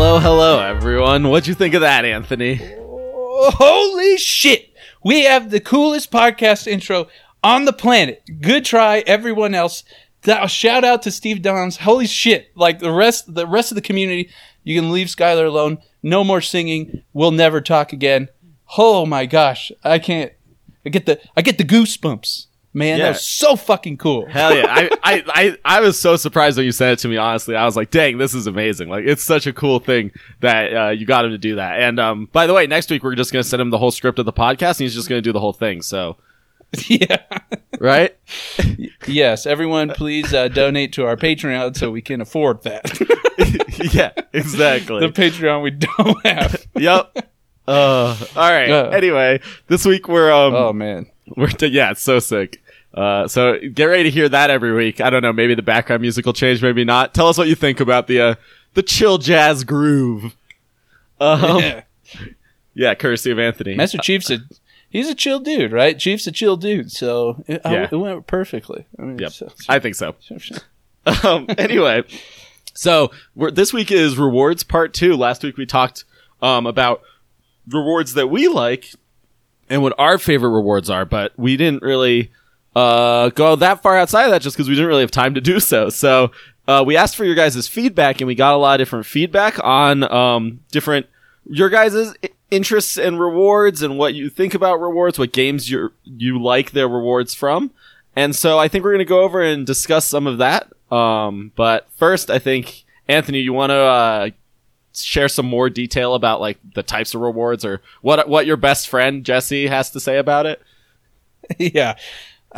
Hello, hello, everyone. What'd you think of that, Anthony? Holy shit! We have the coolest podcast intro on the planet. Good try, everyone else. Shout out to Steve Downes. Holy shit! Like the rest, the rest of the community, you can leave Skylar alone. No more singing. We'll never talk again. Oh my gosh, I can't. I get the I get the goosebumps. Man, Yeah. that was so fucking cool. Hell yeah. I, I, I, I was so surprised when you said it to me, honestly. I was like, dang, this is amazing. Like, it's such a cool thing that uh, you got him to do that. And um, by the way, next week we're just going to send him the whole script of the podcast and he's just going to do the whole thing. So, yeah. right? Yes, everyone, please uh, donate to our Patreon so we can afford that. yeah, exactly. the Patreon we don't have. yep. Uh, all right. Uh. anyway, this week we're um Oh man. we're t- yeah, it's so sick. Uh, so get ready to hear that every week. I don't know, maybe the background music will change, maybe not. Tell us what you think about the uh, the chill jazz groove. Um, Yeah. yeah, courtesy of Anthony. Master Chief's a he's a chill dude, right? Chief's a chill dude, so it, I- Yeah. it went perfectly. I mean, Yep, so- I think so. so- so- um, anyway, so we're, this week is rewards part two. Last week we talked um, about rewards that we like and what our favorite rewards are, but we didn't really uh, go that far outside of that just because we didn't really have time to do so. So uh, we asked for your guys' feedback, and we got a lot of different feedback on um, different your guys' interests and rewards and what you think about rewards, what games you you like their rewards from. And so I think we're going to go over and discuss some of that. Um, but first, I think Anthony, you want to uh, share some more detail about like the types of rewards or what what your best friend Jesse has to say about it. yeah.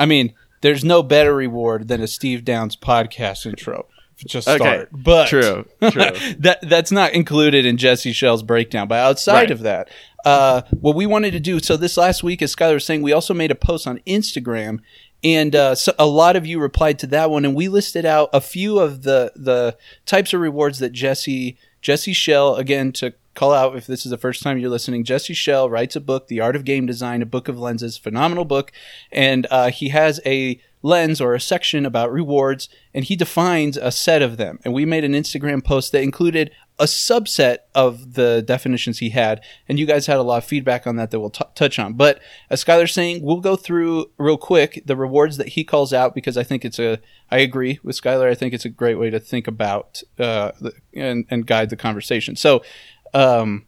I mean, there's no better reward than a Steve Downes podcast intro. Just Okay. start. But True, true. that that's not included in Jesse Schell's breakdown. But outside Right. of that, uh, what we wanted to do. So this last week, as Skylar was saying, we also made a post on Instagram, and uh, so a lot of you replied to that one, and we listed out a few of the the types of rewards that Jesse Jesse Schell again to call out if this is the first time you're listening. Jesse Schell writes a book, The Art of Game Design, a book of lenses, phenomenal book, and uh, he has a lens or a section about rewards and he defines a set of them. And we made an instagram post that included a subset of the definitions he had. And you guys had a lot of feedback on that that we'll t- touch on. But as skylar's saying we'll go through real quick the rewards that he calls out because i think it's a i agree with skylar. I think it's a great way to think about uh, and, and guide the conversation. So um,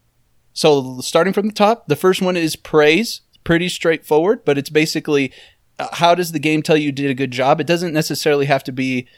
so starting from the top, the first one is praise. Pretty straightforward, but it's basically uh, how does the game tell you did a good job? It doesn't necessarily have to be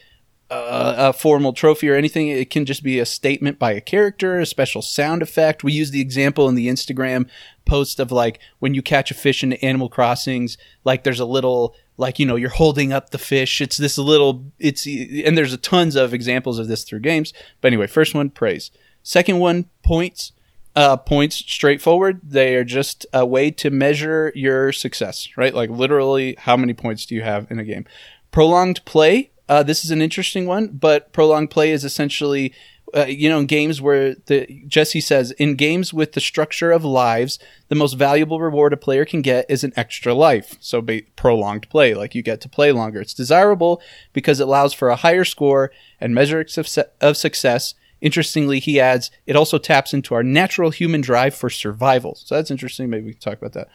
uh, a formal trophy or anything. It can just be a statement by a character, a special sound effect. We use the example in the Instagram post of like when you catch a fish in Animal Crossings, like there's a little like you know you're holding up the fish. It's this little it's and there's a tons of examples of this through games. But anyway, first one praise. Second one points uh, points straightforward. They are just a way to measure your success, right? Like literally, how many points do you have in a game? Prolonged play. Uh, this is an interesting one, but prolonged play is essentially, uh, you know, in games where the Jesse says in games with the structure of lives, the most valuable reward a player can get is an extra life. So ba- prolonged play, like you get to play longer. It's desirable because it allows for a higher score and measure of of success Interestingly, he adds, it also taps into our natural human drive for survival. So that's interesting. Maybe we can talk about that.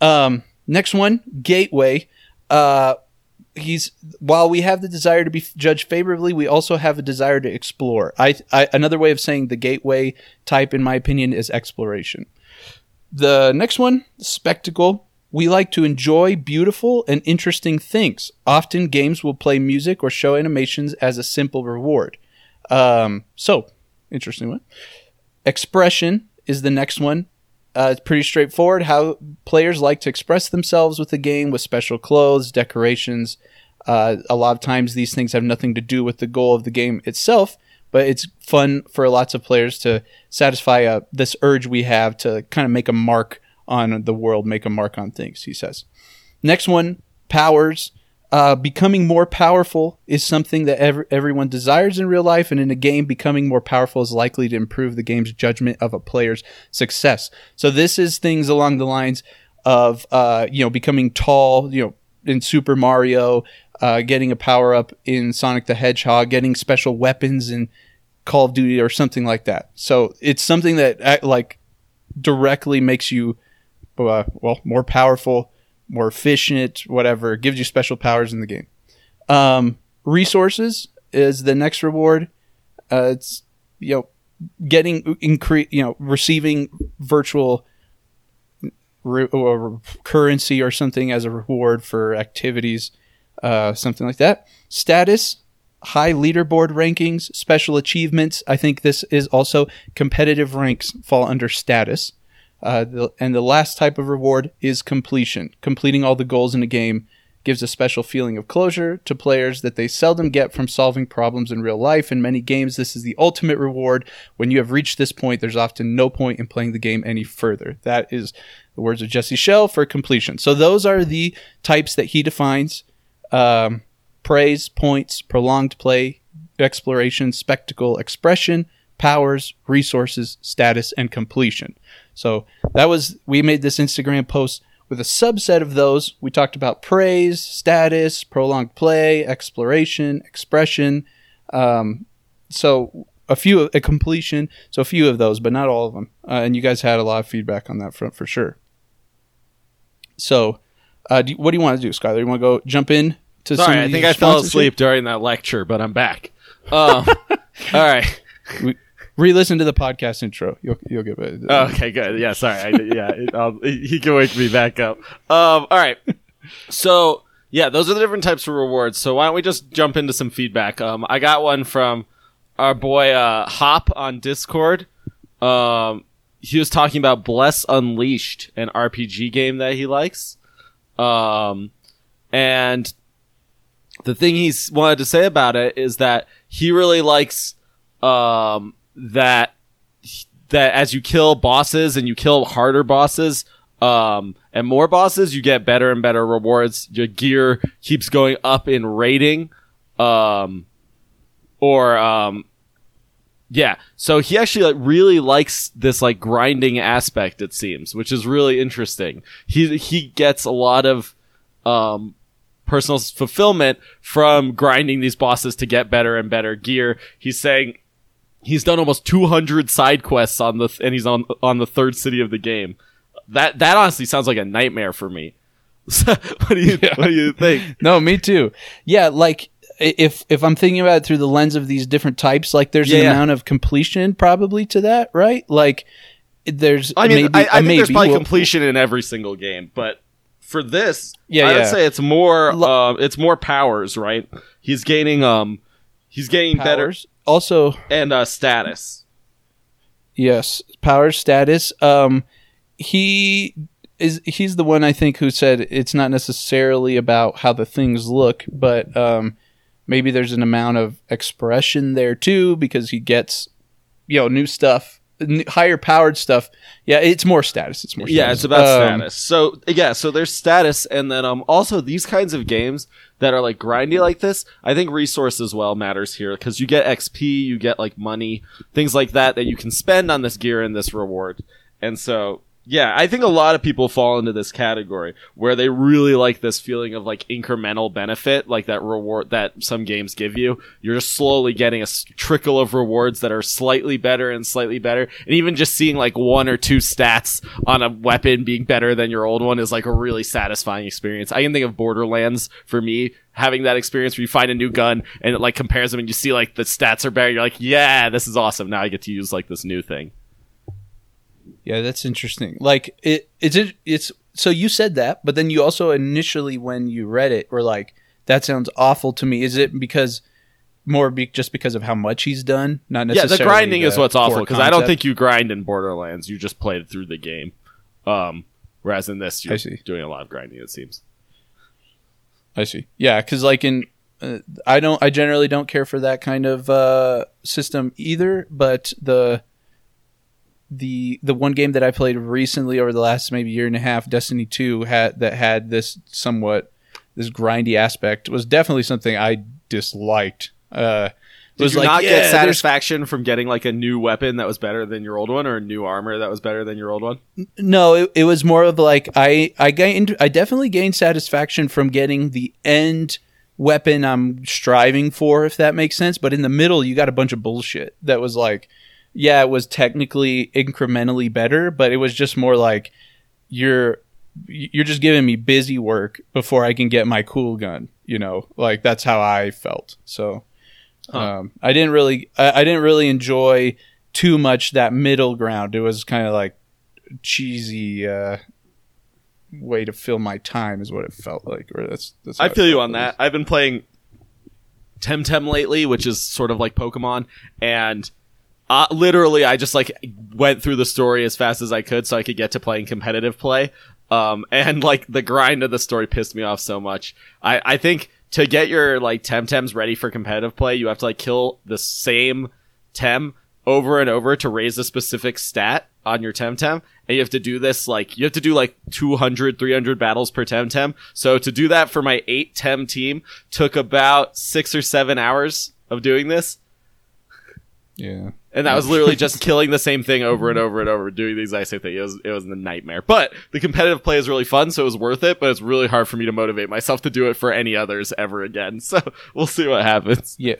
Um, next one, gateway. Uh, he's while we have the desire to be judged favorably, we also have a desire to explore. I, I another way of saying the gateway type, in my opinion, is exploration. The next one, spectacle. We like to enjoy beautiful and interesting things. Often, games will play music or show animations as a simple reward. Um, so, interesting one. Expression is the next one. Uh, it's pretty straightforward. How players like to express themselves with the game with special clothes, decorations. Uh, a lot of times, these things have nothing to do with the goal of the game itself, but it's fun for lots of players to satisfy uh, this urge we have to kind of make a mark on the world, make a mark on things. He says. Next one, powers. Uh, becoming more powerful is something that ev- everyone desires in real life, and in a game, becoming more powerful is likely to improve the game's judgment of a player's success. So this is things along the lines of uh, you know becoming tall, you know, in Super Mario, uh, getting a power up in Sonic the Hedgehog, getting special weapons in Call of Duty or something like that. So it's something that uh, like directly makes you uh, well more powerful more efficient, whatever. Gives you special powers in the game. Um, resources is the next reward. Uh, it's you know getting incre- you know receiving virtual re- or currency or something as a reward for activities, uh, something like that. Status, high leaderboard rankings, special achievements. I think this is also competitive ranks fall under status. Uh, the, and the last type of reward is completion. Completing all the goals in a game gives a special feeling of closure to players that they seldom get from solving problems in real life. In many games, this is the ultimate reward. When you have reached this point, there's often no point in playing the game any further. That is the words of Jesse Schell for completion. So those are the types that he defines um, praise, points, prolonged play, exploration, spectacle, expression, powers, resources, status, and completion. So that was we made this Instagram post with a subset of those. We talked about praise, status, prolonged play, exploration, expression. Um, so a few a completion. So a few of those, but not all of them. Uh, and you guys had a lot of feedback on that front for sure. So, uh, do, what do you want to do, Skylar? You want to go jump in to Sorry, I think I fell asleep during that lecture, but I'm back. Um, all right. here? Re-listen to the podcast intro. You'll you'll get it. Oh, okay, good. Yeah, sorry. I, yeah, he can wake me back up. Um, all right. So, yeah, those are the different types of rewards. So why don't we just jump into some feedback? Um, I got one from our boy uh, Hop on Discord. Um, he was talking about Bless Unleashed, an RPG game that he likes. Um, and the thing he's wanted to say about it is that he really likes um, that that as you kill bosses and you kill harder bosses um, and more bosses, you get better and better rewards. Your gear keeps going up in rating, um, or um, yeah. So he actually like, really likes this like grinding aspect. It seems, which is really interesting. He he gets a lot of um, personal fulfillment from grinding these bosses to get better and better gear. He's saying he's done almost 200 side quests on the and he's on on the third city of the game. That that honestly sounds like a nightmare for me. what do you what do you think? No, me too. Yeah, like if if I'm thinking about it through the lens of these different types, like there's an Yeah, yeah. amount of completion probably to that, right? Like there's I mean, maybe, I, I think there's maybe. probably Well, completion in every single game, but for this, Yeah, I would yeah. say it's more uh, it's more powers, right? He's gaining um he's gaining better powers. Also, and uh status. yes, power status. Um, he is he's the one I think who said it's not necessarily about how the things look, but um, maybe there's an amount of expression there too because he gets you know new stuff, higher powered stuff. Yeah, it's more status. It's more Yeah, status. it's about Um, status. So yeah, so there's status, and then um also these kinds of games that are like grindy like this. I think resource as well matters here because you get XP, you get like money, things like that that you can spend on this gear and this reward. And so yeah, I think a lot of people fall into this category where they really like this feeling of like incremental benefit, like that reward that some games give you. You're just slowly getting a trickle of rewards that are slightly better and slightly better. And even just seeing like one or two stats on a weapon being better than your old one is like a really satisfying experience. I can think of Borderlands for me having that experience where you find a new gun and it like compares them and you see like the stats are better. You're like, yeah, this is awesome. Now I get to use like this new thing. Yeah, that's interesting. Like it, it's it, it's so you said that, but then you also initially when you read it were like, "That sounds awful to me." Is it because more be, just because of how much he's done? Not necessarily. Yeah, the grinding is what's awful because I don't think you grind in Borderlands. You just played through the game. Um, whereas in this, you're doing a lot of grinding. It seems. I see. Yeah, because like in uh, I don't. I generally don't care for that kind of uh, system either. But the the the one game that I played recently over the last maybe year and a half, Destiny Two, had that had this somewhat this grindy aspect was definitely something I disliked. Uh, Did was you like, not yeah, get satisfaction from getting like a new weapon that was better than your old one, or a new armor that was better than your old one? No, it, it was more of like I I gained I definitely gained satisfaction from getting the end weapon I'm striving for, if that makes sense. But in the middle, you got a bunch of bullshit that was like, yeah, it was technically incrementally better, but it was just more like you're you're just giving me busy work before I can get my cool gun. You know, like that's how I felt. So. Huh. Um, I didn't really, I, I didn't really enjoy too much that middle ground. It was kind of like cheesy uh, way to fill my time, is what it felt like. Or that's, that's I feel you on that. I've been playing Temtem lately, which is sort of like Pokemon, and uh, literally, I just like went through the story as fast as I could so I could get to playing competitive play. Um, and like the grind of the story pissed me off so much. I, I think to get your like Temtems ready for competitive play, you have to like kill the same Tem over and over to raise a specific stat on your Temtem. And you have to do this like, you have to do like 200, 300 battles per Temtem. So to do that for my eight Tem team took about six or seven hours of doing this. Yeah. And that was literally just killing the same thing over and over and over, doing the exact same thing. It was it was a nightmare. But the competitive play is really fun, so it was worth it. But it's really hard for me to motivate myself to do it for any others ever again. So we'll see what happens. Yeah.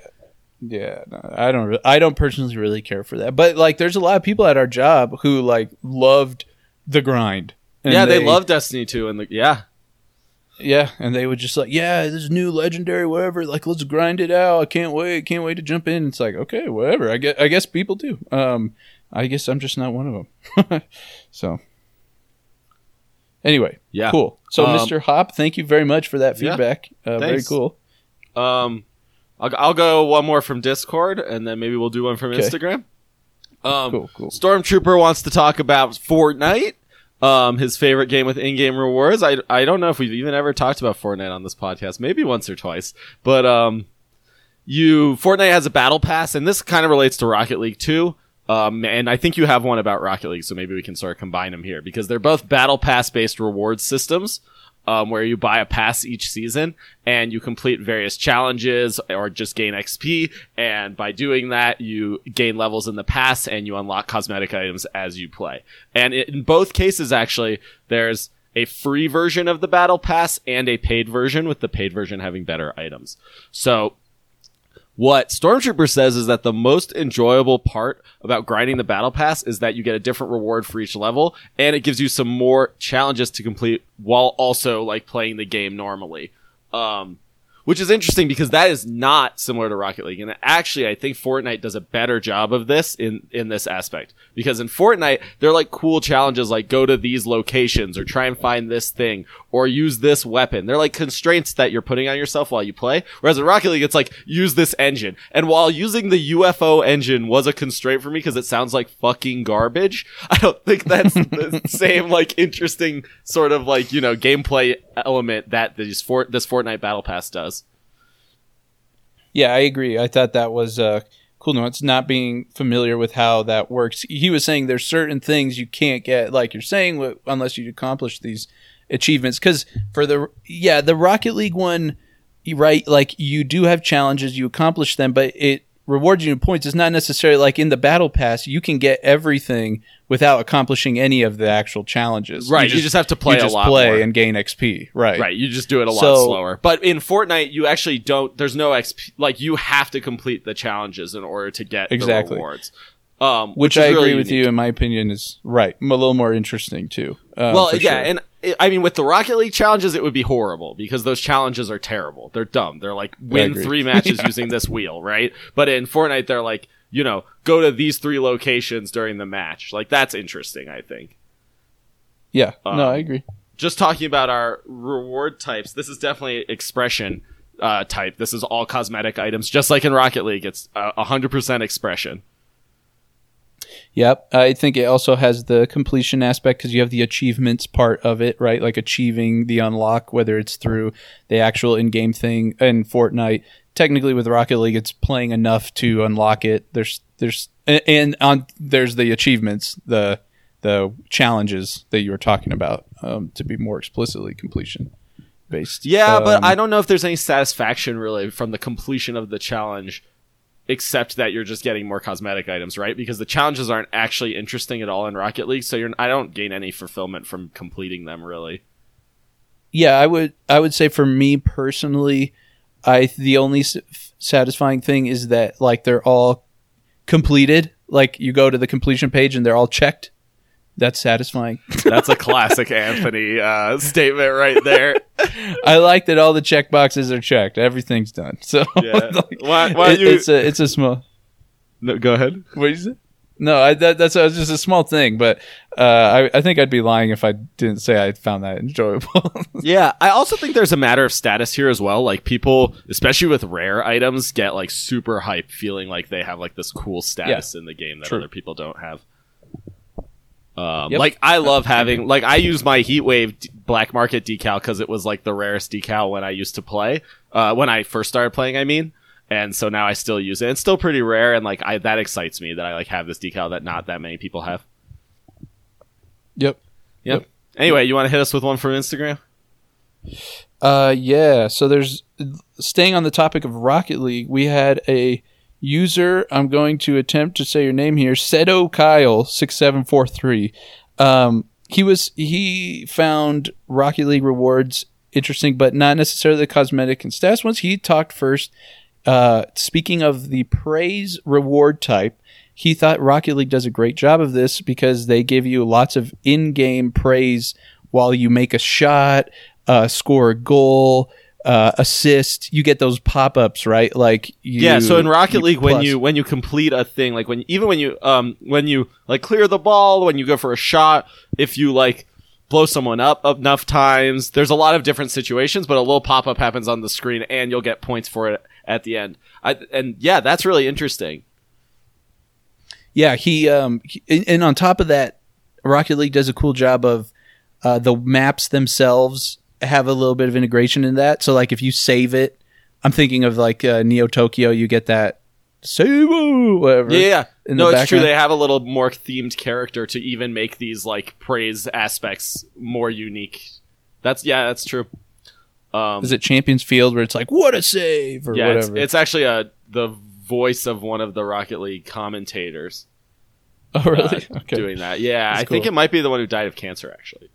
Yeah, no, I don't. Re- I don't personally really care for that, but like, there's a lot of people at our job who like loved the grind. And yeah, they, love Destiny 2 and the, yeah. Yeah, and they would just like, yeah, this new legendary, whatever. Like, let's grind it out. I can't wait. Can't wait to jump in. It's like, okay, whatever. I guess, I guess people do. Um, I guess I'm just not one of them. so, anyway, Yeah. cool. So, Um, Mr. Hop, thank you very much for that Yeah, feedback. Uh, very cool. Um, I'll, I'll go one more from Discord, and then maybe we'll do one from Okay. Instagram. Um, Cool, cool. Stormtrooper wants to talk about Fortnite, um, his favorite game with in-game rewards. I, I don't know if we've even ever talked about Fortnite on this podcast, maybe once or twice, but um, you Fortnite has a battle pass, and this kind of relates to Rocket League too. Um, and I think you have one about Rocket League, so maybe we can sort of combine them here because they're both battle pass based reward systems. Um, where you buy a pass each season and you complete various challenges or just gain XP. And by doing that, you gain levels in the pass and you unlock cosmetic items as you play. And in both cases, actually, there's a free version of the battle pass and a paid version with the paid version having better items. So what Stormtrooper says is that the most enjoyable part about grinding the battle pass is that you get a different reward for each level and it gives you some more challenges to complete while also like playing the game normally. Um, which is interesting because that is not similar to Rocket League. And actually, I think Fortnite does a better job of this in, in this aspect. Because in Fortnite, they're like cool challenges like go to these locations or try and find this thing or use this weapon. They're like constraints that you're putting on yourself while you play. Whereas in Rocket League, it's like use this engine. And while using the UFO engine was a constraint for me because it sounds like fucking garbage, I don't think that's the same like interesting sort of like, you know, gameplay element that this, Fort- this Fortnite Battle Pass does. Yeah, I agree. I thought that was uh, cool nuance, not being familiar with how that works. He was saying there's certain things you can't get, like you're saying, unless you accomplish these achievements. Because for the yeah, the Rocket League one, right? Like you do have challenges, you accomplish them, but it rewards you in points. It's not necessarily like in the battle pass. You can get everything without accomplishing any of the actual challenges. Right, you just have to play you a lot play more. and gain XP. Right. Right, you just do it a lot So- slower. But in Fortnite, you actually don't. There's no XP. Like you have to complete the challenges in order to get Exactly. the rewards. Um, Which, which, I really agree with unique. you, in my opinion, is right. A little more interesting too. Uh, Well, yeah, sure. and I- mean, with the Rocket League challenges, it would be horrible because those challenges are terrible. They're dumb. They're like win three matches using this wheel, right? But in Fortnite, they're like, you know, go to these three locations during the match. Like that's interesting. I think. yeah, um, no, I agree. just talking about our reward types, this is definitely expression uh, type. This is all cosmetic items, just like in Rocket League. It's uh, hundred percent expression. Yep. I think it also has the completion aspect because you have the achievements part of it, right? Like achieving the unlock, whether it's through the actual in game thing in Fortnite. Technically, with Rocket League, it's playing enough to unlock it. There's, there's, and on there's the achievements, the the challenges that you were talking about, um, to be more explicitly completion based. Yeah, but Um, I don't know if there's any satisfaction really from the completion of the challenge, except that you're just getting more cosmetic items, right? Because the challenges aren't actually interesting at all in Rocket League, so you're I don't gain any fulfillment from completing them really. yeah i would i would say for me personally i the only satisfying thing is that like they're all completed like you go to the completion page and they're all checked that's satisfying That's a classic Anthony uh, statement right there. i like that all the check boxes are checked everything's done so Yeah. like, Why, why it- you? it's a it's a small no, go ahead. what is it no I, that, that's uh, just a small thing but uh, I, I think i'd be lying if i didn't say i found that enjoyable Yeah, I also think there's a matter of status here as well. Like people, especially with rare items, get like super hype, feeling like they have like this cool status in the game that True. other people don't have. Um, Yep. Like I love having like I use my Heatwave d- black market decal because it was like the rarest decal when I used to play. Uh, when I first started playing, I mean. And so now I still use it. It's still pretty rare, and like I that excites me that I like have this decal that not that many people have. yep Yep. Anyway, you want to hit us with one from Instagram? Uh, yeah. So there's staying on the topic of Rocket League. We had a user. I'm going to attempt to say your name here. Seto Kyle six seven four three. Um, he was he found Rocket League rewards interesting, but not necessarily the cosmetic and stats ones. He talked first. Uh, speaking of the praise reward type, he thought Rocket League does a great job of this because they give you lots of in-game praise while you make a shot, uh, score a goal, uh, assist. You get those pop-ups, right? Like you, yeah so in rocket league when you when you complete a thing like when even when you um when you like clear the ball when you go for a shot if you like blow someone up enough times there's a lot of different situations but a little pop-up happens on the screen and you'll get points for it at the end I, and yeah that's really interesting Yeah, he um he- and- and on top of that, Rocket League does a cool job of uh, the maps themselves have a little bit of integration in that. So like if you save it, I'm thinking of like uh, Neo Tokyo, you get that save whatever. yeah, yeah. no it's true they have a little more themed character to even make these like praise aspects more unique that's yeah that's true um Is it Champions Field where it's like what a save or yeah, it's, whatever? it's actually a the voice of one of the Rocket League commentators oh uh, really? okay. doing that. Yeah, That's I think it might be the one who died of cancer actually.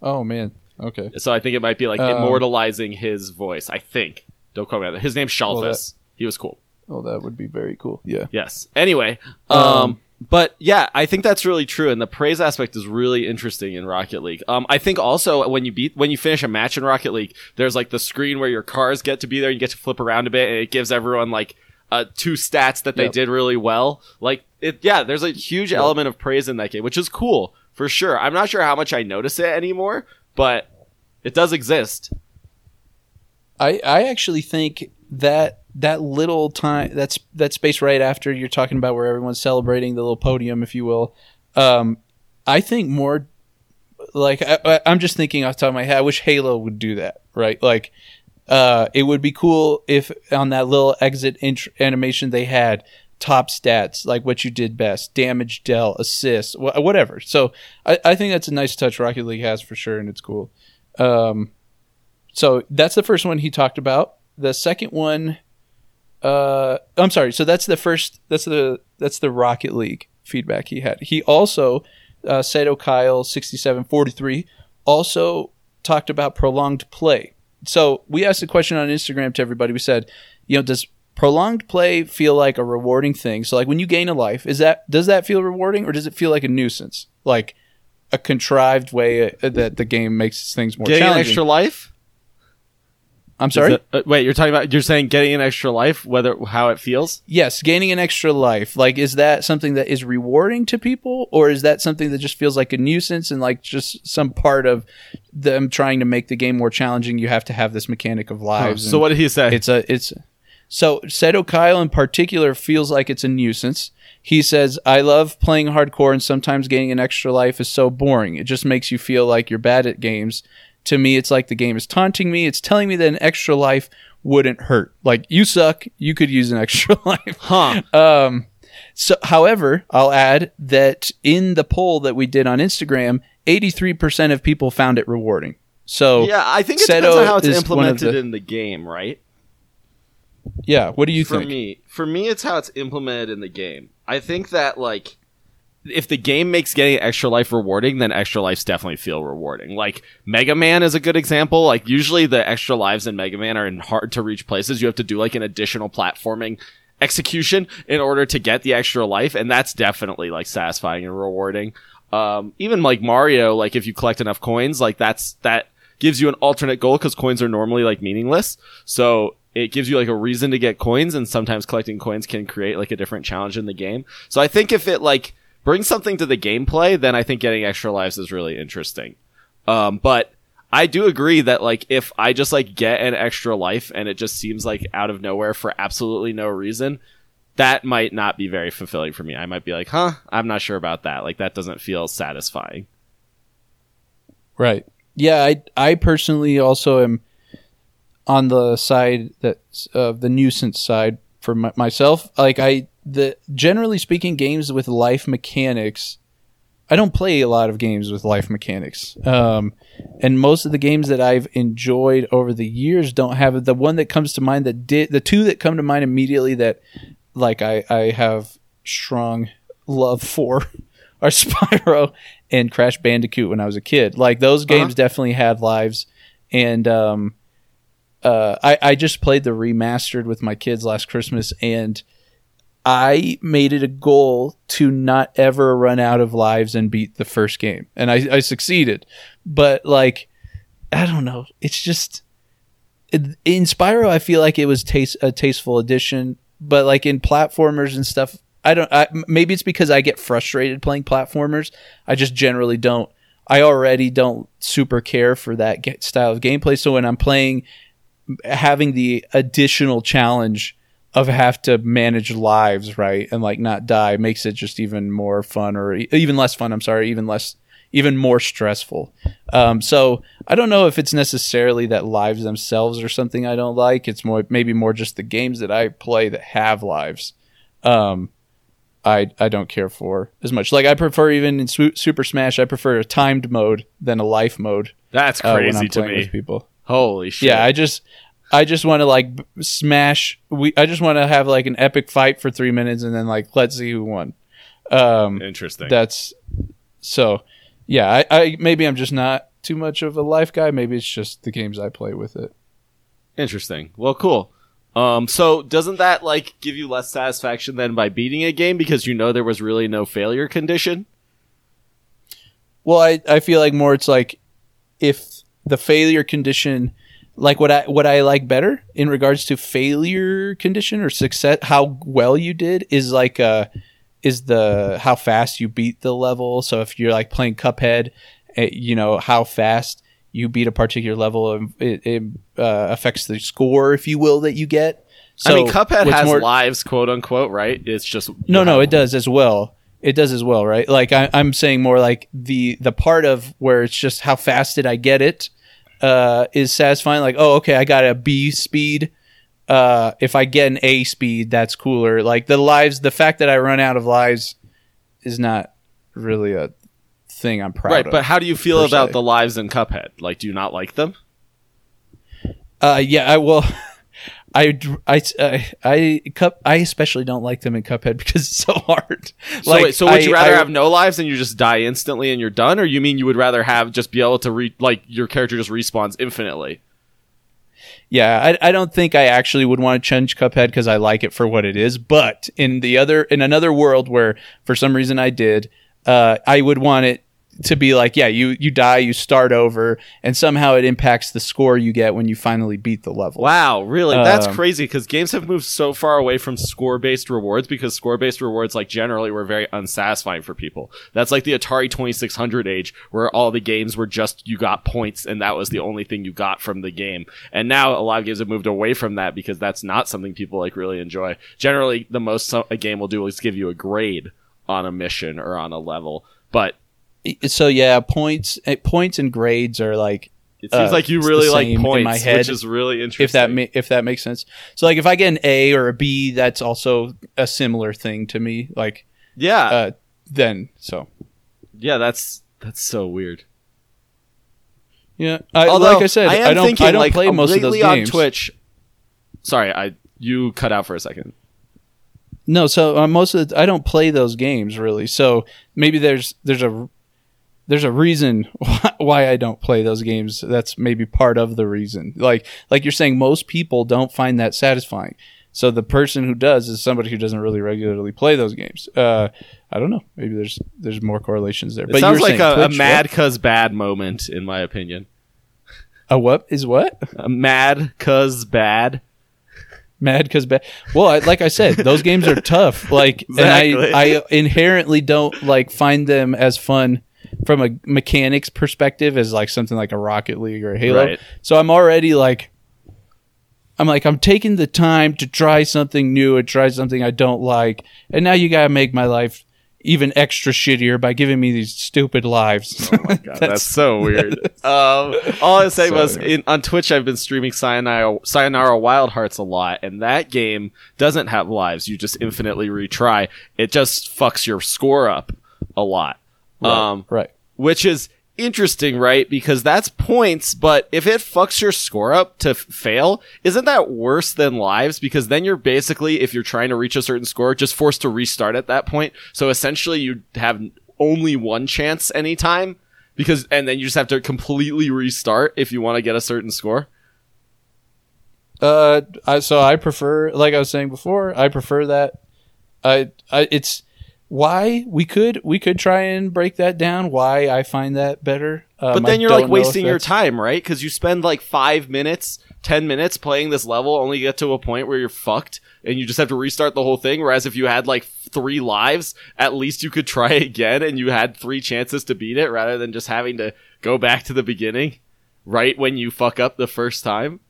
Oh man. Okay. So I think it might be like Um, immortalizing his voice. I think. Don't quote me on that. His name's Shalvis. That- he was cool. Oh, that would be very cool. Yeah. Yes. Anyway, um, Um, but yeah, I think that's really true, and the praise aspect is really interesting in Rocket League. Um, I think also when you beat when you finish a match in Rocket League, there's like the screen where your cars get to be there. And you get to flip around a bit, and it gives everyone like uh, two stats that they Yep. did really well. Like it, yeah. There's a huge element of praise in that game, which is cool for sure. I'm not sure how much I notice it anymore, but it does exist. I I actually think that that little time that's that space right after you're talking about where everyone's celebrating the little podium, if you will. Um, I think more like I, I'm just thinking off the top of my head. I wish Halo would do that, right? Like, uh, it would be cool if on that little exit int- animation they had top stats like what you did best, damage dealt, assists, wh- whatever. So I, I think that's a nice touch Rocket League has for sure, and it's cool. Um, so that's the first one he talked about. The second one, uh, I'm sorry. So that's the first. That's the that's the Rocket League feedback he had. He also uh, Sato Kyle sixty seven forty three also talked about prolonged play. So we asked a question on Instagram to everybody. We said, you know, does prolonged play feel like a rewarding thing? So like when you gain a life, is that does that feel rewarding or does it feel like a nuisance? Like a contrived way uh, that the game makes things more Getting an challenging. extra life. I'm sorry. it- uh, wait, you're talking about you're saying getting an extra life, whether how it feels. yes, gaining an extra life. Like, is that something that is rewarding to people, or is that something that just feels like a nuisance and like just some part of them trying to make the game more challenging? You have to have this mechanic of lives. so what did he say? It's a it's. So Seto Kyle in particular feels like it's a nuisance. He says, I love playing hardcore and sometimes getting an extra life is so boring. It just makes you feel like you're bad at games. To me, it's like the game is taunting me. It's telling me that an extra life wouldn't hurt. Like, you suck. You could use an extra life. Huh. Um, so, however, I'll add that in the poll that we did on Instagram, 83% of people found it rewarding. So, Yeah, I think it Seto depends on how it's is one of implemented the- in the game, right? Yeah, what do you for think? me for me it's how it's implemented in the game. I think that like if the game makes getting extra life rewarding then extra lives definitely feel rewarding. Like mega man is a good example. Like usually the extra lives in mega man are in hard to reach places. You have to do like an additional platforming execution in order to get the extra life and that's definitely like satisfying and rewarding. Um even like mario like if you collect enough coins like that's that gives you an alternate goal because coins are normally like meaningless. So it gives you like a reason to get coins and sometimes collecting coins can create like a different challenge in the game. So i think if it like brings something to the gameplay then i think getting extra lives is really interesting. Um but i do agree that like if i just like get an extra life and it just seems like out of nowhere for absolutely no reason that might not be very fulfilling for me. I might be like huh i'm not sure about that. Like that doesn't feel satisfying. Right. Yeah, I I personally also am on the side that's of the nuisance side for my, myself. Like I the generally speaking games with life mechanics I don't play a lot of games with life mechanics. Um, and most of the games that I've enjoyed over the years don't have it. The one that comes to mind that did the two that come to mind immediately that like I, I have strong love for are Spyro and Crash Bandicoot when I was a kid. Like those games definitely had lives and um uh I, I just played the remastered with my kids last Christmas and I made it a goal to not ever run out of lives and beat the first game. And I, I succeeded. But like I don't know. It's just in Spyro I feel like it was taste a tasteful addition, but like in platformers and stuff I don't I, maybe it's because I get frustrated playing platformers. I just generally don't I already don't super care for that ga- style of gameplay. So when I'm playing having the additional challenge of have to manage lives right? And like not die makes it just even more fun or even less fun i'm sorry even less even more stressful. Um, so i don't know if it's necessarily that lives themselves are something i don't like. It's more maybe more just the games that i play that have lives um, I, I don't care for as much. Like i prefer even in Su- super smash i prefer a timed mode than a life mode that's uh, crazy I'm to me. people holy shit yeah, I just I just want to like b- smash we I just want to have like an epic fight for 3 minutes and then like let's see who won. Um interesting that's so yeah, I, I maybe I'm just not too much of a life guy, maybe it's just the games I play with it. Interesting. Well, cool. Um, so doesn't that like give you less satisfaction than by beating a game because you know there was really no failure condition? Well, I I feel like more it's like if the failure condition like what I what I like better in regards to failure condition or success how well you did is like uh is the how fast you beat the level. So if you're like playing Cuphead, eh, you know how fast you beat a particular level, it, it uh, affects the score, if you will, that you get. So I mean, Cuphead has more- lives, quote unquote, right? It's just no, no, it does as well. It does as well, right? Like I, I'm saying more like the the part of where it's just how fast did I get it uh, is satisfying. Like, oh, okay, I got a B speed. Uh, if I get an A speed, that's cooler. Like the lives, the fact that I run out of lives is not really a thing I'm proud right. of. Right, but how do you feel about se. the lives in Cuphead? Like, do you not like them? Uh, yeah, I well, I, I, I, I, cup, I especially don't like them in Cuphead because it's so hard. So, wait, so would you rather I- have no lives and you just die instantly and you're done, or you mean you would rather have just be able to re like your character just respawns infinitely? Yeah, I, I don't think I actually would want to change Cuphead because I like it for what it is. But in the other, in another world where for some reason I did, uh, I would want it to be like, yeah, you you die, you start over, and somehow it impacts the score you get when you finally beat the level. Wow, really? That's Um, crazy because games have moved so far away from score based rewards because score based rewards, like generally, were very unsatisfying for people. That's like the Atari 2600 age where all the games were just you got points and that was the only thing you got from the game. And now a lot of games have moved away from that because that's not something people like really enjoy. Generally, the most a game will do is give you a grade on a mission or on a level. But So yeah, points eh, points and grades are like it seems Uh, like you really like points, my head, which is really interesting. if that ma- if that makes sense. So like if I get an A or a B, that's also a similar thing to me. Like yeah, uh, then so yeah, that's that's so weird. yeah. I, Although, like I said, I, am don't thinking, I don't like, play most of those games. on Twitch. Sorry, I you cut out for a second. No, so uh, most of the, I don't play those games really. So maybe there's there's a there's a reason why, I don't play those games. That's maybe part of the reason. Like like you're saying, most people don't find that satisfying. So the person who does is somebody who doesn't really regularly play those games. Uh, I don't know. Maybe there's there's more correlations there. It but sounds like a, a Twitch, mad cuz bad moment, in my opinion. A what is what? A mad cuz bad. mad because bad. Well, I, like I said, those games are tough. Like, Exactly. and I, I inherently don't like find them as fun from a mechanics perspective as like something like a Rocket League or a Halo. Right. So I'm already like, I'm like, I'm taking the time to try something new and try something I don't like, and now you gotta make my life even extra shittier by giving me these stupid lives. Oh my god, that's, so weird. Um, all I was saying So was in, on Twitch, I've been streaming Sayonara, Sayonara Wild Hearts a lot, and that game doesn't have lives. You just infinitely retry. It just fucks your score up a lot. Um, right. which is interesting, right? Because that's points, but if it fucks your score up to f- fail, isn't that worse than lives? Because then you're basically, if you're trying to reach a certain score, just forced to restart at that point. So essentially, you have only one chance anytime. Because, and then you just have to completely restart if you want to get a certain score. Uh, I, so I prefer, like I was saying before, I prefer that. I, I, it's why we could we could try and break that down. Why I find that better. Um, But then you're like wasting your time, right? Because you spend like five minutes, ten minutes playing this level, only get to a point where you're fucked, and you just have to restart the whole thing. Whereas if you had like three lives, at least you could try again, and you had three chances to beat it, rather than just having to go back to the beginning right when you fuck up the first time.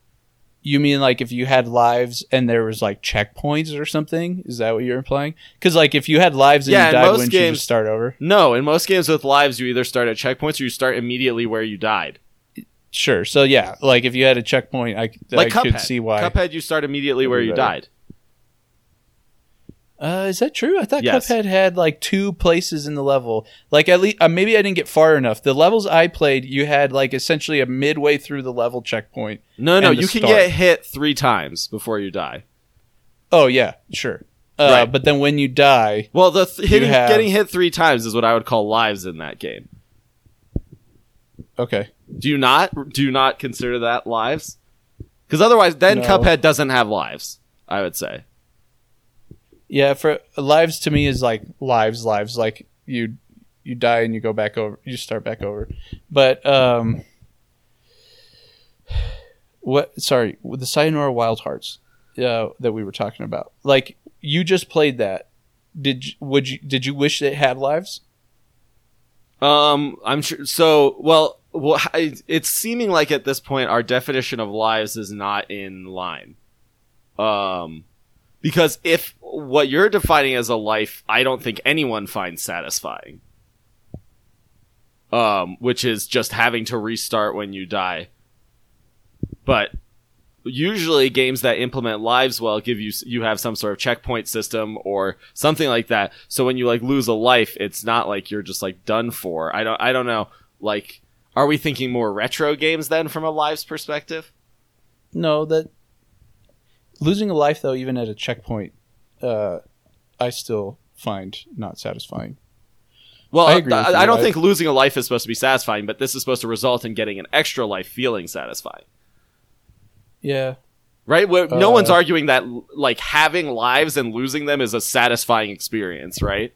You mean like if you had lives and there was like checkpoints or something? Is that what you're implying? Because like if you had lives and Yeah, you died, wouldn't you just start over? No, in most games with lives, you either start at checkpoints or you start immediately where you died. Sure. So yeah, like if you had a checkpoint, I, Like I Cuphead. could see why. Cuphead, you start immediately where you died. Uh, is that true? I thought Yes. Cuphead had like two places in the level. Like at least uh, maybe I didn't get far enough. The levels I played, you had like essentially a midway through the level checkpoint. No, no, you can start. get hit three times before you die. Oh yeah, sure. Uh, Right. But then when you die, Well, the th- hitting, have- getting hit three times is what I would call lives in that game. okay, Do you not? Do you not consider that lives? Because otherwise, then No. Cuphead doesn't have lives. I would say. Yeah. For lives to me is like lives, lives. Like you, you die and you go back over. You start back over. But um, what? Sorry, the Sayonara Wild Hearts uh, that we were talking about. Like you just played that. Did would you did you wish it had lives? Um, I'm sure. So, well, well, I- it's seeming like at this point our definition of lives is not in line. Um, because if what you're defining as a life, I don't think anyone finds satisfying. Um, which is just having to restart when you die. But usually games that implement lives well give you you have some sort of checkpoint system or something like that so when you like lose a life it's not like you're just like done for i don't i don't know like are we thinking more retro games then from a lives perspective No, that losing a life though, even at a checkpoint, uh, I still find not satisfying. well I with I, don't think losing a life is supposed to be satisfying but this is supposed to result in getting an extra life feeling satisfying. Yeah, right? Where no Uh, one's arguing that like having lives and losing them is a satisfying experience right?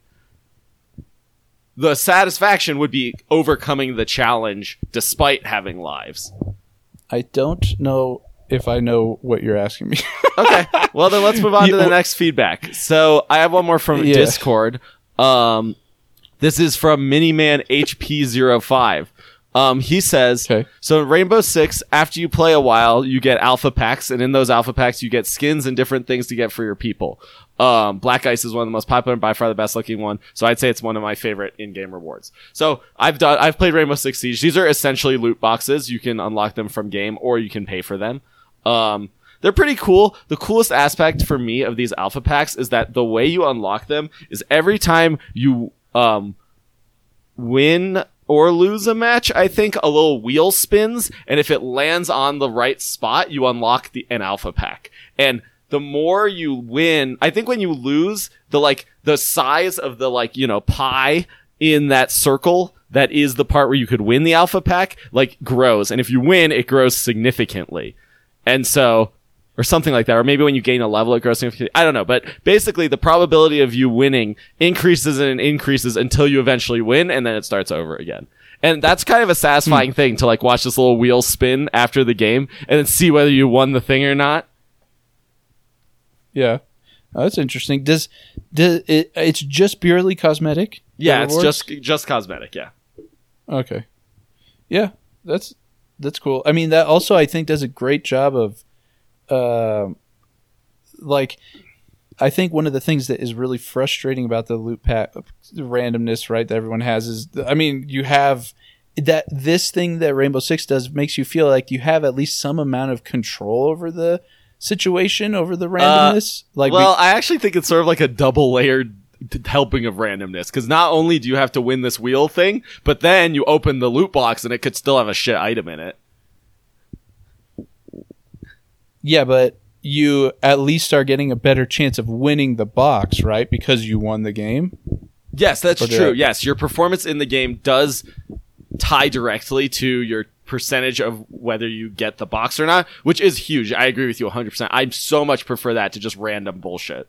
The satisfaction would be overcoming the challenge despite having lives. I don't know if I know what you're asking me. Okay. Well, then let's move on to the next feedback. So I have one more from Yeah. Discord. Um, this is from Miniman HP05. Um, he says, Okay. so in Rainbow Six, after you play a while, you get alpha packs, and in those alpha packs, you get skins and different things to get for your people. Um, Black Ice is one of the most popular and by far the best looking one. So I'd say it's one of my favorite in-game rewards. So I've done, I've played Rainbow Six Siege. These are essentially loot boxes. You can unlock them from game or you can pay for them. Um, they're pretty cool. The coolest aspect for me of these alpha packs is that the way you unlock them is every time you um, win or lose a match, I think a little wheel spins, and if it lands on the right spot, you unlock the an alpha pack. And the more you win, I think when you lose, the like the size of the like you know pie in that circle that is the part where you could win the alpha pack like grows, and if you win, it grows significantly. And so, or something like that, or maybe when you gain a level, it grows significantly. I don't know, but basically, the probability of you winning increases and increases until you eventually win, and then it starts over again. And that's kind of a satisfying hmm. thing to like watch this little wheel spin after the game and then see whether you won the thing or not. yeah. Oh, that's interesting. Does does it, it's just purely cosmetic? Yeah, it's rewards? just just cosmetic. Yeah. Okay. Yeah, that's that's cool. I mean, that also I think does a great job of, um, like, I think one of the things that is really frustrating about the loot pack randomness, right, that everyone has is, I mean, you have that this thing that Rainbow Six does makes you feel like you have at least some amount of control over the situation, over the randomness. like, well, I actually think it's sort of like a double layered helping of randomness because not only do you have to win this wheel thing, but then you open the loot box and it could still have a shit item in it. Yeah, but you at least are getting a better chance of winning the box, right? Because you won the game. Yes, that's Or true. Yes, your performance in the game does tie directly to your percentage of whether you get the box or not, which is huge. I agree with you 100%. I so much prefer that to just random bullshit.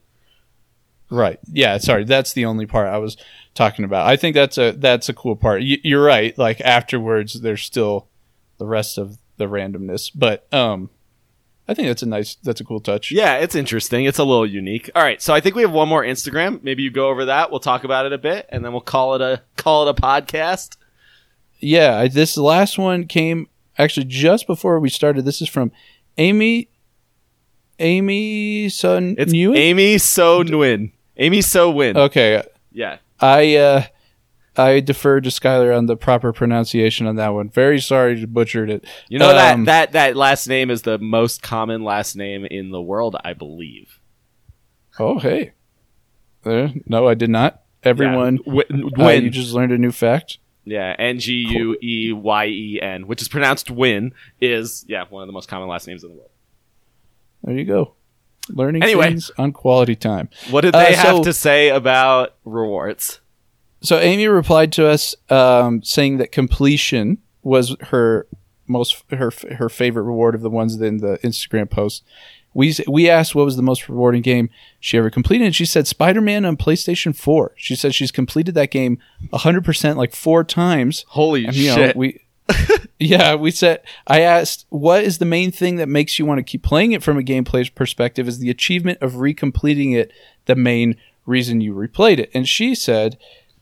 Right. Yeah. Sorry, that's the only part I was talking about. I think that's a that's a cool part. Y- you're right. Like afterwards, there's still the rest of the randomness, but um, I think that's a nice that's a cool touch. Yeah, it's interesting. It's a little unique. All right, so I think we have one more Instagram. Maybe you go over that. We'll talk about it a bit, and then we'll call it a call it a podcast. Yeah. I, this last one came actually just before we started. This is from Amy. Amy Sun It's Nguyen? Amy So Nguyen. Amy So Win. Okay. Yeah. I uh I defer to Skylar on the proper pronunciation on that one. Very sorry to butchered it. You know Um, that that that last name is the most common last name in the world, I believe. Oh hey. There. No, I did not. Everyone Yeah. Wi- uh, Win. you just learned a new fact. yeah, N G U E Y E N, which is pronounced Win, is yeah one of the most common last names in the world. There you go. Learning Anyway. things on quality time. What did Uh, they have so- to say about rewards? So Amy replied to us um, saying that completion was her most her her favorite reward of the ones in the Instagram post. We we asked what was the most rewarding game she ever completed, and she said Spider Man on PlayStation Four. She said she's completed that game hundred percent, like four times. Holy And, you know, shit! we yeah, we said I asked what is the main thing that makes you want to keep playing it from a gameplay perspective is the achievement of recompleting it the main reason you replayed it. And she said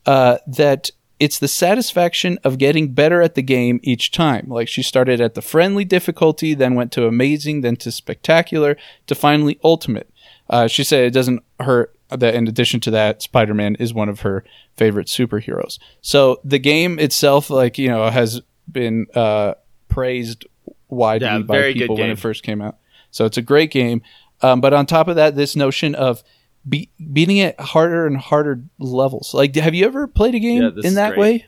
uh, that it's the satisfaction of getting better at the game each time. Like she started at the friendly difficulty, then went to amazing, then to spectacular, to finally ultimate. Uh, she said it doesn't hurt that in addition to that, Spider Man is one of her favorite superheroes. So the game itself, like, you know, has been uh, praised widely Yeah, by people when it first came out. So it's a great game. Um, but on top of that, this notion of be- beating it harder and harder levels. Like, have you ever played a game Yeah, in that way?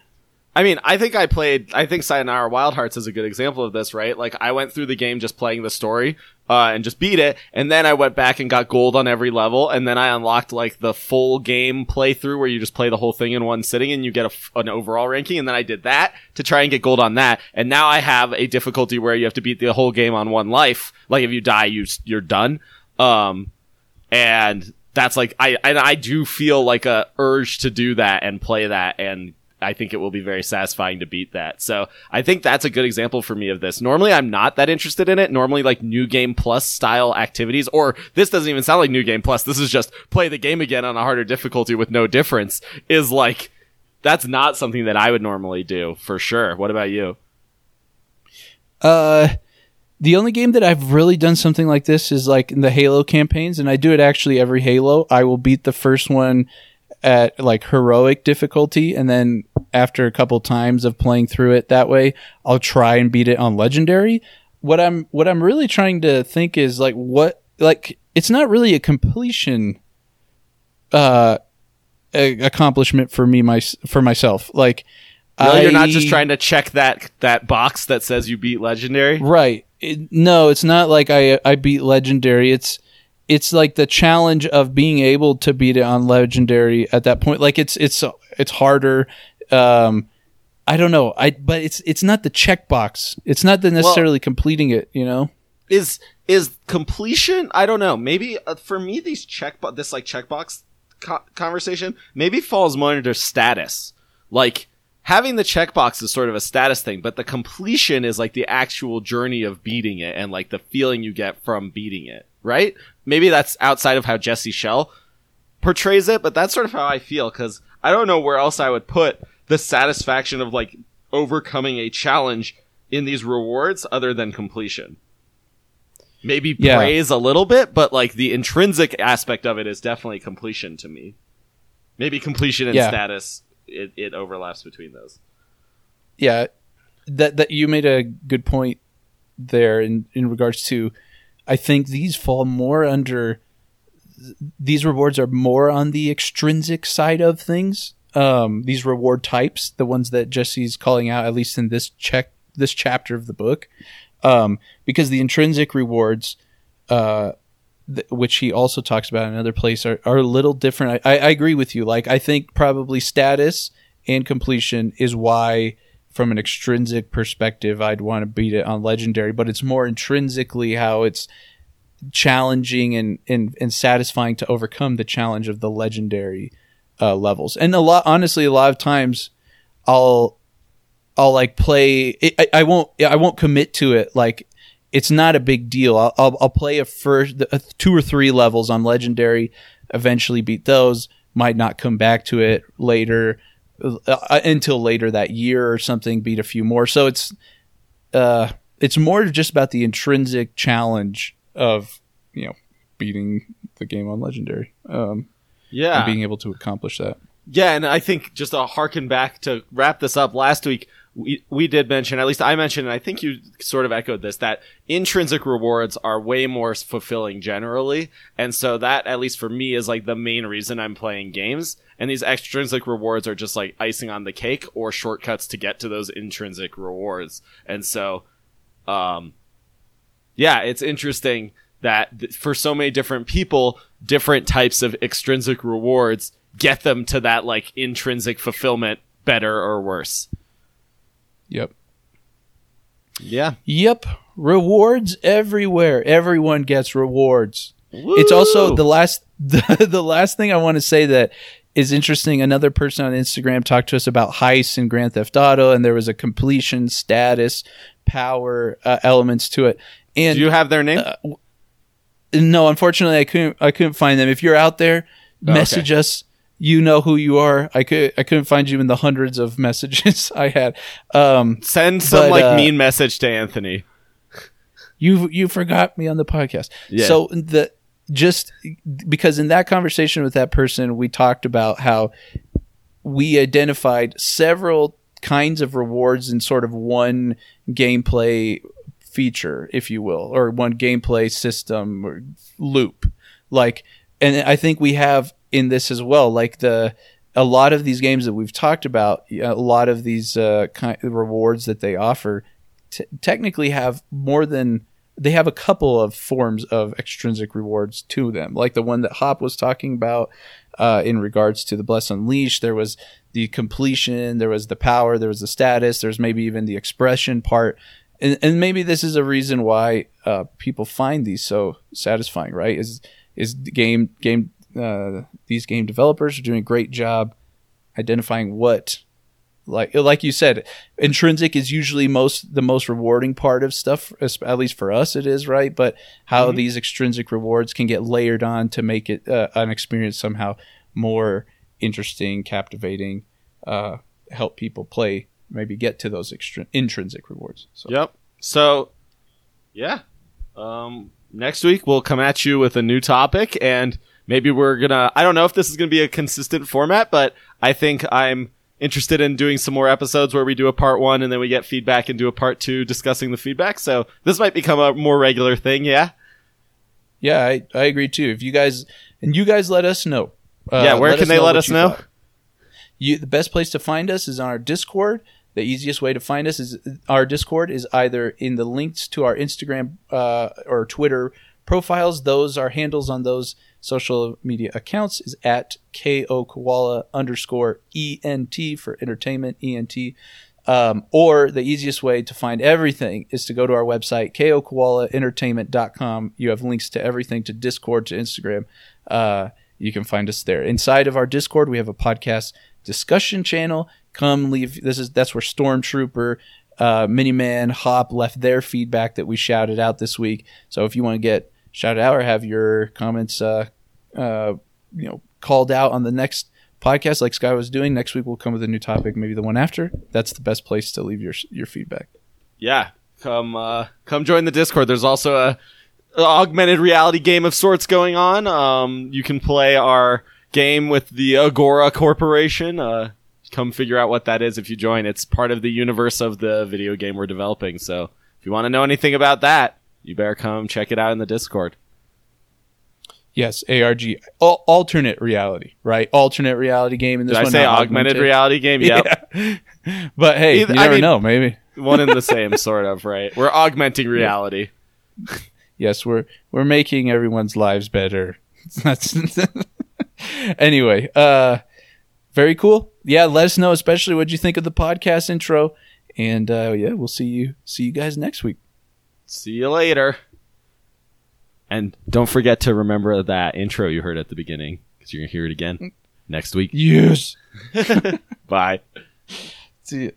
I mean, I think I played. I think Sayonara Wild Hearts is a good example of this, right? Like, I went through the game just playing the story, uh, and just beat it, and then I went back and got gold on every level, and then I unlocked like the full game playthrough where you just play the whole thing in one sitting and you get a an overall ranking, and then I did that to try and get gold on that, and now I have a difficulty where you have to beat the whole game on one life. Like, if you die, you you're done. Um, and that's like I and I do feel like a urge to do that and play that and I think it will be very satisfying to beat that. So I think that's a good example for me of this. Normally I'm not that interested in it. Normally like new game plus style activities, or this doesn't even sound like new game plus. This is just play the game again on a harder difficulty with no difference is like, that's not something that I would normally do for sure. What about you? Uh, the only game that I've really done something like this is like in the Halo campaigns, and I do it actually every Halo. I will beat the first one at like heroic difficulty, and then after a couple times of playing through it that way, I'll try and beat it on legendary. What I'm what I'm really trying to think is like what like it's not really a completion uh a- accomplishment for me my for myself. Like No, you're not just trying to check that that box that says you beat legendary. Right. It, no, it's not like I I beat legendary. It's it's like the challenge of being able to beat it on legendary at that point. Like it's it's it's harder. Um, I don't know. I but it's it's not the checkbox. It's not the necessarily completing it. You know. is is completion i don't know maybe uh, for me these check this like checkbox co- conversation maybe falls more under status like having the checkbox is sort of a status thing but the completion is like the actual journey of beating it and like the feeling you get from beating it right maybe that's outside of how jesse schell portrays it but that's sort of how i feel because i don't know where else i would put the satisfaction of like overcoming a challenge in these rewards other than completion maybe Yeah. praise a little bit, but like the intrinsic aspect of it is definitely completion to me. Maybe completion and Yeah. status, it, it overlaps between those. yeah that that you made a good point there in in regards to i think these fall more under these rewards are more on the extrinsic side of things um these reward types the ones that jesse's calling out at least in this check this chapter of the book um because the intrinsic rewards uh th- which he also talks about in another place are, are a little different. I, I agree with you. Like i think probably status and completion is why from an extrinsic perspective i'd want to beat it on legendary but it's more intrinsically how it's challenging and, and, and satisfying to overcome the challenge of the legendary uh, levels. And a lot honestly a lot of times i'll i'll like play I, I won't i won't commit to it like it's not a big deal. I'll, I'll, I'll play a first uh, two or three levels on legendary eventually beat those might not come back to it later uh, until later that year or something beat a few more. So it's uh it's more just about the intrinsic challenge of you know beating the game on legendary. Um Yeah. and being able to accomplish that Yeah, and I think just to harken back to wrap this up last week, we, we did mention, at least I mentioned, and I think you sort of echoed this, that intrinsic rewards are way more fulfilling generally. And so that, at least for me, is like the main reason I'm playing games. And these extrinsic rewards are just like icing on the cake or shortcuts to get to those intrinsic rewards. And so, um, yeah, it's interesting that th- for so many different people, different types of extrinsic rewards get them to that like intrinsic fulfillment better or worse. yep Yeah. Yep. Rewards everywhere. Everyone gets rewards. It's also the last the, the last thing I want to say that is interesting. Another person on Instagram talked to us about heists and Grand Theft Auto, and there was a completion status power uh, elements to it. And Do you have their name? No, unfortunately, I couldn't. I couldn't find them. If you're out there, Oh, message us. You know who you are. I could. I couldn't find you in the hundreds of messages I had. Um, Send some but, like uh, mean message to Anthony. you you forgot me on the podcast. Yeah. So the just because in that conversation with that person, we talked about how we identified several kinds of rewards in sort of one gameplay feature, if you will, or one gameplay system or loop. Like, and I think we have in this as well, like the a lot of these games that we've talked about, a lot of these uh, kind rewards that they offer, t- technically have more than they have a couple of forms of extrinsic rewards to them, like the one that Hop was talking about uh, in regards to the Bless Unleashed. There was the completion, there was the power, there was the status, there's maybe even the expression part, and, and maybe this is a reason why uh, people find these so satisfying. Right? Is is game game uh, these game developers are doing a great job identifying what like like you said, intrinsic is usually most the most rewarding part of stuff. At least for us, it is right. But how Mhm. these extrinsic rewards can get layered on to make it uh, an experience somehow more interesting, captivating, uh, help people play, maybe get to those extrin- intrinsic rewards. So Yep. So, yeah. Um, next week we'll come at you with a new topic, and maybe we're gonna. I don't know if this is gonna be a consistent format, but I think I'm interested in doing some more episodes where we do a part one and then we get feedback and do a part two discussing the feedback. So this might become a more regular thing. Yeah. yeah, I, I agree too. If you guys and you guys let us know. Uh, yeah. Where can they let us know? You, the best place to find us is on our Discord. The easiest way to find us is our Discord is either in the links to our Instagram uh, or Twitter profiles. Those are handles on those social media accounts is at ko koala underscore ent for entertainment ent. Um, or the easiest way to find everything is to go to our website kokoalaentertainment.com. You have links to everything to Discord to Instagram. Uh, you can find us there. Inside of our Discord, we have a podcast discussion channel. Come leave. This is that's where Stormtrooper, uh, Miniman, Hop left their feedback that we shouted out this week. So if you want to get shouted out or have your comments, uh, uh, you know, called out on the next podcast, like Sky was doing, next week we'll come with a new topic. Maybe the one after. That's the best place to leave your your feedback. Yeah. Come. Uh, come join the Discord. There's also a augmented reality game of sorts going on. Um, you can play our game with the Agora Corporation. Uh, come figure out what that is if you join. It's part of the universe of the video game we're developing. So if you want to know anything about that, you better come check it out in the Discord. Yes, ARG, al- alternate reality, right? Alternate reality game. In this Did I one, say not augmented reality game? Yep. Yeah. but hey, Either- you I never mean- know. Maybe. One in the same, sort of, right? We're augmenting reality. Yes, we're we're making everyone's lives better. That's anyway. Uh, very cool. Yeah, let us know, especially what you think of the podcast intro. And uh, yeah, we'll see you see you guys next week. See you later. And don't forget to remember that intro you heard at the beginning because you're going to hear it again next week. Yes. Bye. See you.